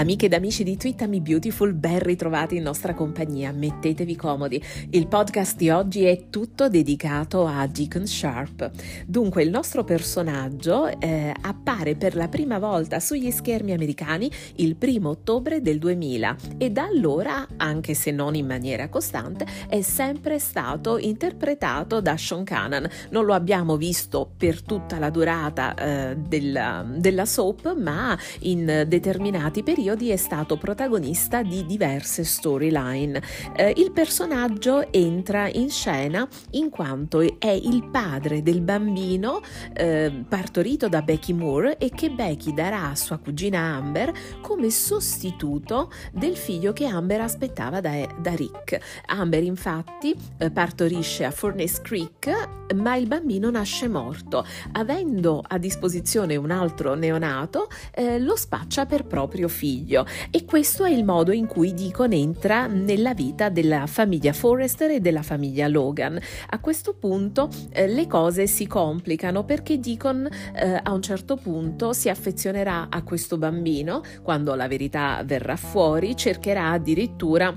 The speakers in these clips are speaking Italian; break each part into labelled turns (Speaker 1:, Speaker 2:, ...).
Speaker 1: Amiche ed amici di Twittami Beautiful, ben ritrovati in nostra compagnia, mettetevi comodi. Il podcast di oggi è tutto dedicato a Deacon Sharp. Dunque, il nostro personaggio eh, appare per la prima volta sugli schermi americani il primo ottobre del 2000 e da allora, anche se non in maniera costante, è sempre stato interpretato da Sean Cannon. Non lo abbiamo visto per tutta la durata eh, della, della soap, ma in determinati periodi periodi è stato protagonista di diverse storyline. Eh, il personaggio entra in scena in quanto è il padre del bambino eh, partorito da Becky Moore e che Becky darà a sua cugina Amber come sostituto del figlio che Amber aspettava da, da Rick. Amber infatti eh, partorisce a Furnace Creek ma il bambino nasce morto. Avendo a disposizione un altro neonato, eh, lo spaccia per proprio figlio figlio e questo è il modo in cui Deacon entra nella vita della famiglia Forrester e della famiglia Logan. A questo punto eh, le cose si complicano perché Deacon eh, a un certo punto si affezionerà a questo bambino, quando la verità verrà fuori cercherà addirittura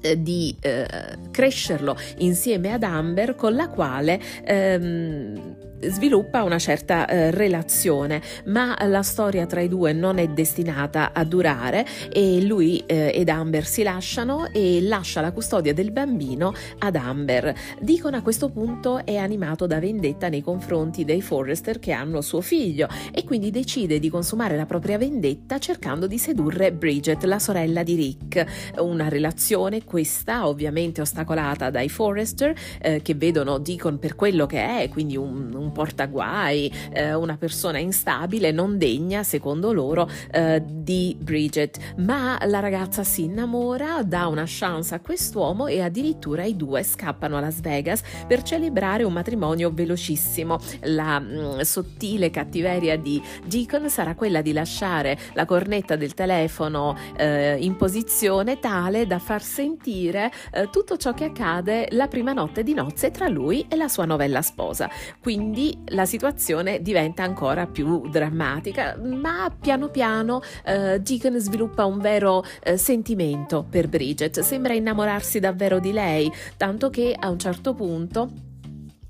Speaker 1: eh, di eh, crescerlo insieme ad Amber con la quale ehm, sviluppa una certa eh, relazione, ma la storia tra i due non è destinata a durare e lui eh, ed Amber si lasciano e lascia la custodia del bambino ad Amber. Deacon a questo punto è animato da vendetta nei confronti dei Forrester che hanno suo figlio e quindi decide di consumare la propria vendetta cercando di sedurre Bridget, la sorella di Rick. Una relazione questa ovviamente ostacolata dai Forrester eh, che vedono Deacon per quello che è, quindi un, un portaguai, eh, una persona instabile, non degna, secondo loro, eh, di Bridget. Ma la ragazza si innamora, dà una chance a quest'uomo e addirittura i due scappano a Las Vegas per celebrare un matrimonio velocissimo. La mh, mm, sottile cattiveria di Deacon sarà quella di lasciare la cornetta del telefono eh, in posizione tale da far sentire eh, tutto ciò che accade la prima notte di nozze tra lui e la sua novella sposa. Quindi quindi la situazione diventa ancora più drammatica, ma piano piano eh, Deacon sviluppa un vero eh, sentimento per Bridget, sembra innamorarsi davvero di lei, tanto che a un certo punto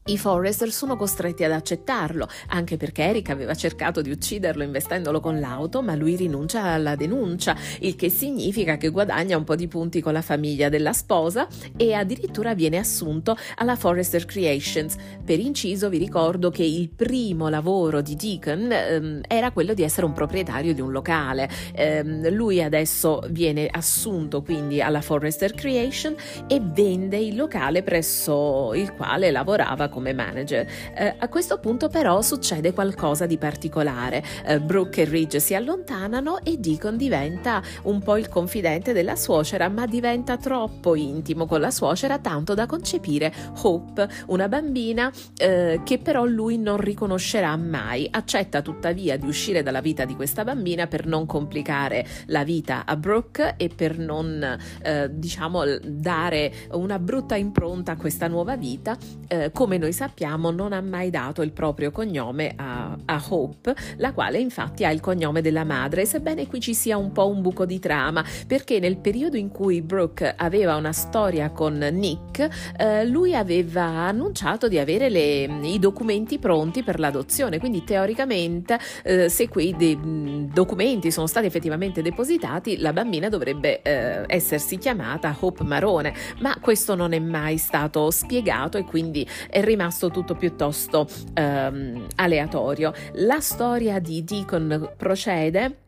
Speaker 1: i Forrester sono costretti ad accettarlo, anche perché Eric aveva cercato di ucciderlo investendolo con l'auto, ma lui rinuncia alla denuncia, il che significa che guadagna un po' di punti con la famiglia della sposa e addirittura viene assunto alla Forrester Creations. Per inciso vi ricordo che il primo lavoro di Deacon ehm, era quello di essere un proprietario di un locale. Ehm, lui adesso viene assunto quindi alla Forrester Creation e vende il locale presso il quale lavorava come manager. Eh, a questo punto però succede qualcosa di particolare. Eh, Brooke e Ridge si allontanano e Deacon diventa un po' il confidente della suocera, ma diventa troppo intimo con la suocera tanto da concepire Hope, una bambina eh, che però lui non riconoscerà mai. Accetta tuttavia di uscire dalla vita di questa bambina per non complicare la vita a Brooke e per non eh, diciamo dare una brutta impronta a questa nuova vita eh, come noi sappiamo non ha mai dato il proprio cognome a, a, Hope, la quale infatti ha il cognome della madre, sebbene qui ci sia un po' un buco di trama, perché nel periodo in cui Brooke aveva una storia con Nick, eh, lui aveva annunciato di avere le, i documenti pronti per l'adozione, quindi teoricamente eh, se quei de- documenti sono stati effettivamente depositati, la bambina dovrebbe eh, essersi chiamata Hope Marone, ma questo non è mai stato spiegato e quindi è rimasto tutto piuttosto ehm, aleatorio. La storia di Deacon procede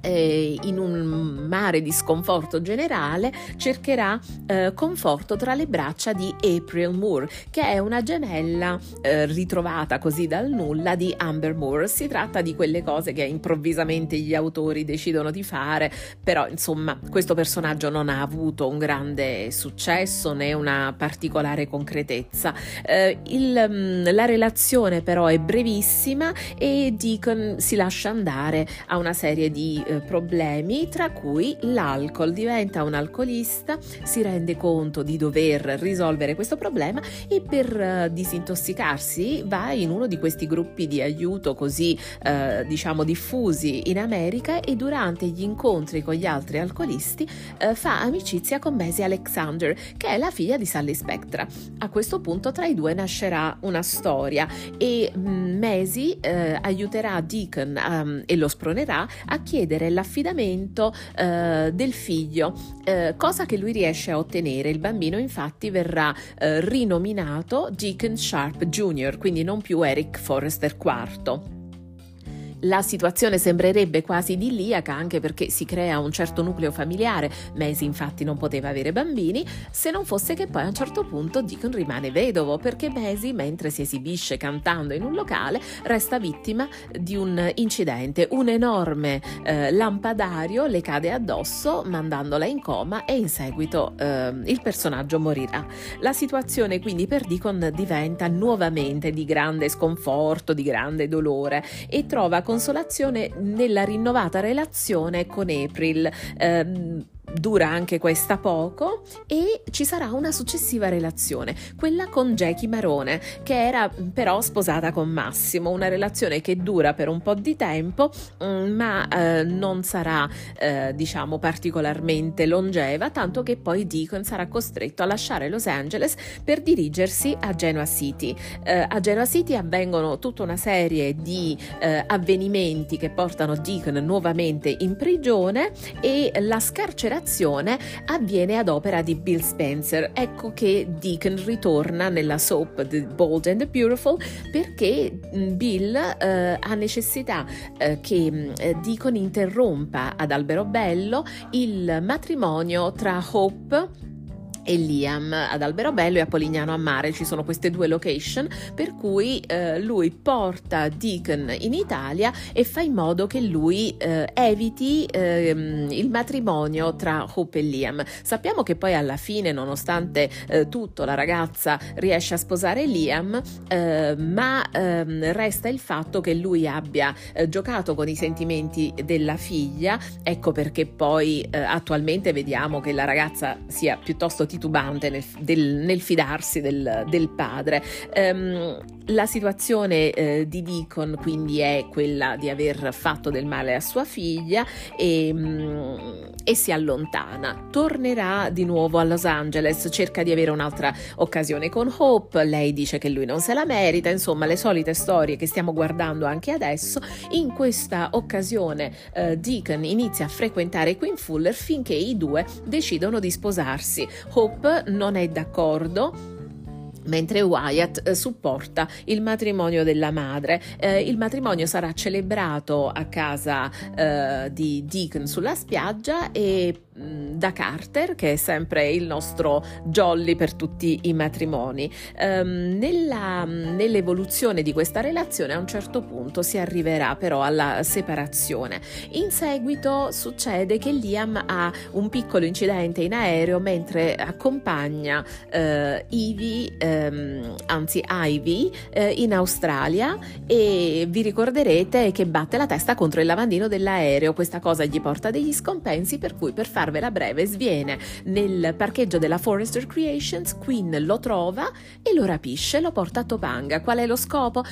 Speaker 1: eh, in un mare di sconforto generale, cercherà eh, conforto tra le braccia di April Moore, che è una gemella eh, ritrovata così dal nulla di Amber Moore. Si tratta di quelle cose che improvvisamente gli autori decidono di fare, però insomma questo personaggio non ha avuto un grande successo né una particolare concretezza. Eh, il, mm, la relazione però è brevissima e Deacon si lascia andare a una serie di eh, problemi, tra cui l'alcol. Diventa un alcolista, si rende conto di dover risolvere questo problema e per eh, disintossicarsi va in uno di questi gruppi di aiuto così eh, diciamo diffusi in America e durante gli incontri con gli altri alcolisti eh, fa amicizia con Maisie Alexander, che è la figlia di Sally Spectra. A questo punto tra i due nascerà una storia e mm, Maisie eh, aiuterà Deacon um, e lo spronerà a chiedere l'affidamento uh, del figlio, uh, cosa che lui riesce a ottenere. Il bambino infatti verrà uh, rinominato Deacon Sharp Jr., quindi non più Eric Forrester IV. La situazione sembrerebbe quasi idilliaca anche perché si crea un certo nucleo familiare, Maisie infatti non poteva avere bambini, se non fosse che poi a un certo punto Deacon rimane vedovo perché Maisie mentre si esibisce cantando in un locale resta vittima di un incidente, un enorme eh, lampadario le cade addosso mandandola in coma e in seguito eh, il personaggio morirà. La situazione quindi per Deacon diventa nuovamente di grande sconforto, di grande dolore e trova consolazione nella rinnovata relazione con April. Eh, dura anche questa poco e ci sarà una successiva relazione, quella con Jackie Marone, che era però sposata con Massimo, una relazione che dura per un po' di tempo, mm, ma eh, non sarà eh, diciamo particolarmente longeva, tanto che poi Deacon sarà costretto a lasciare Los Angeles per dirigersi a Genoa City. Eh, a Genoa City avvengono tutta una serie di eh, avvenimenti che portano Deacon nuovamente in prigione e la scarcerazione narrazione avviene ad opera di Bill Spencer. Ecco che Deacon ritorna nella soap The Bold and the Beautiful perché mm, Bill eh, ha necessità eh, che mm, Deacon interrompa ad Alberobello il matrimonio tra Hope e Liam ad Alberobello e a Polignano a Mare. Ci sono queste due location per cui eh, lui porta Deacon in Italia e fa in modo che lui eh, eviti eh, il matrimonio tra Hope e Liam. Sappiamo che poi alla fine nonostante eh, tutto la ragazza riesce a sposare Liam eh, ma ehm, resta il fatto che lui abbia eh, giocato con i sentimenti della figlia. Ecco perché poi attualmente vediamo che la ragazza sia piuttosto titubante nel, del, nel fidarsi del, del padre. Um, la situazione eh, di Deacon quindi è quella di aver fatto del male a sua figlia e, um, e, si allontana. Tornerà di nuovo a Los Angeles, cerca di avere un'altra occasione con Hope, lei dice che lui non se la merita, insomma le solite storie che stiamo guardando anche adesso. In questa occasione eh, Deacon inizia a frequentare Queen Fuller finché i due decidono di sposarsi. Hope Hope non è d'accordo mentre Wyatt eh, supporta il matrimonio della madre. Eh, il matrimonio sarà celebrato a casa eh, di Deacon sulla spiaggia e da Carter, che è sempre il nostro jolly per tutti i matrimoni. Um, nella, nell'evoluzione di questa relazione a un certo punto si arriverà però alla separazione. In seguito succede che Liam ha un piccolo incidente in aereo mentre accompagna uh, Ivy, um, anzi Ivy, uh, in Australia e vi ricorderete che batte la testa contro il lavandino dell'aereo. Questa cosa gli porta degli scompensi per cui per far farvela breve, sviene nel parcheggio della Forrester Creations, Queen lo trova e lo rapisce, lo porta a Topanga. Qual è lo scopo?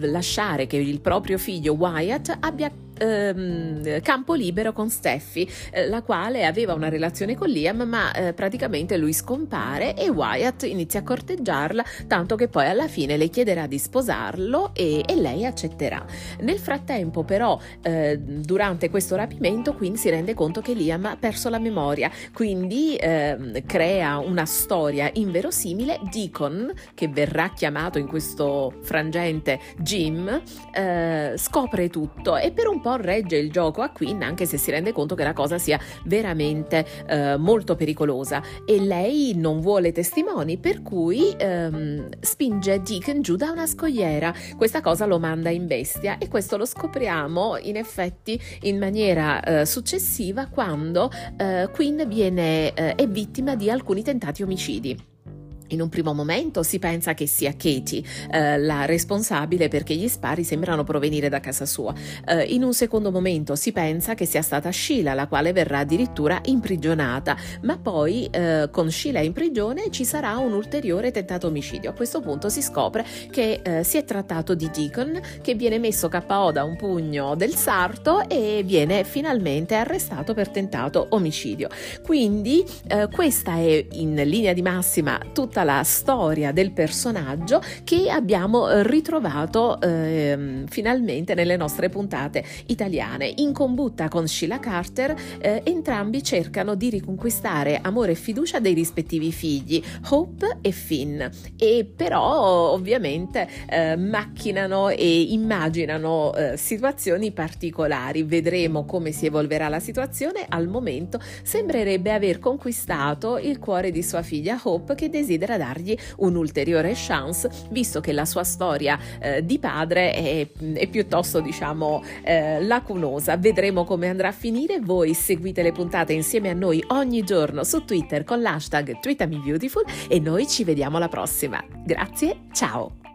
Speaker 1: Lasciare che il proprio figlio Wyatt abbia ehm, campo libero con Steffi, eh, la quale aveva una relazione con Liam, ma eh, praticamente lui scompare e Wyatt inizia a corteggiarla, tanto che poi alla fine le chiederà di sposarlo e, e lei accetterà. Nel frattempo, però, eh, durante questo rapimento, Quinn si rende conto che Liam ha perso la memoria, quindi ehm, crea una storia inverosimile. Deacon, che verrà chiamato in questo frangente Jim, eh, scopre tutto e per un po' regge il gioco a Queen anche se si rende conto che la cosa sia veramente eh, molto pericolosa e lei non vuole testimoni per cui ehm, spinge Deacon giù da una scogliera. Questa cosa lo manda in bestia e questo lo scopriamo in effetti in maniera eh, successiva quando eh, Queen viene, eh, è vittima di alcuni tentati omicidi. In un primo momento si pensa che sia Katie eh, la responsabile perché gli spari sembrano provenire da casa sua. Eh, in un secondo momento si pensa che sia stata Sheila la quale verrà addirittura imprigionata, ma poi eh, con Sheila in prigione ci sarà un ulteriore tentato omicidio. A questo punto si scopre che eh, si è trattato di Deacon che viene messo KO da un pugno del sarto e viene finalmente arrestato per tentato omicidio. Quindi eh, questa è in linea di massima tutta tutta la storia del personaggio che abbiamo eh, ritrovato eh, finalmente nelle nostre puntate italiane. In combutta con Sheila Carter, eh, entrambi cercano di riconquistare amore e fiducia dei rispettivi figli, Hope e Finn, e però ovviamente eh, macchinano e immaginano eh, situazioni particolari. Vedremo come si evolverà la situazione. Al momento sembrerebbe aver conquistato il cuore di sua figlia Hope che desidera desidera dargli un'ulteriore chance, visto che la sua storia eh, di padre è, è piuttosto, diciamo, eh, lacunosa. Vedremo come andrà a finire. Voi seguite le puntate insieme a noi ogni giorno su Twitter con l'hashtag TweetamiBeautiful e noi ci vediamo alla prossima. Grazie, ciao!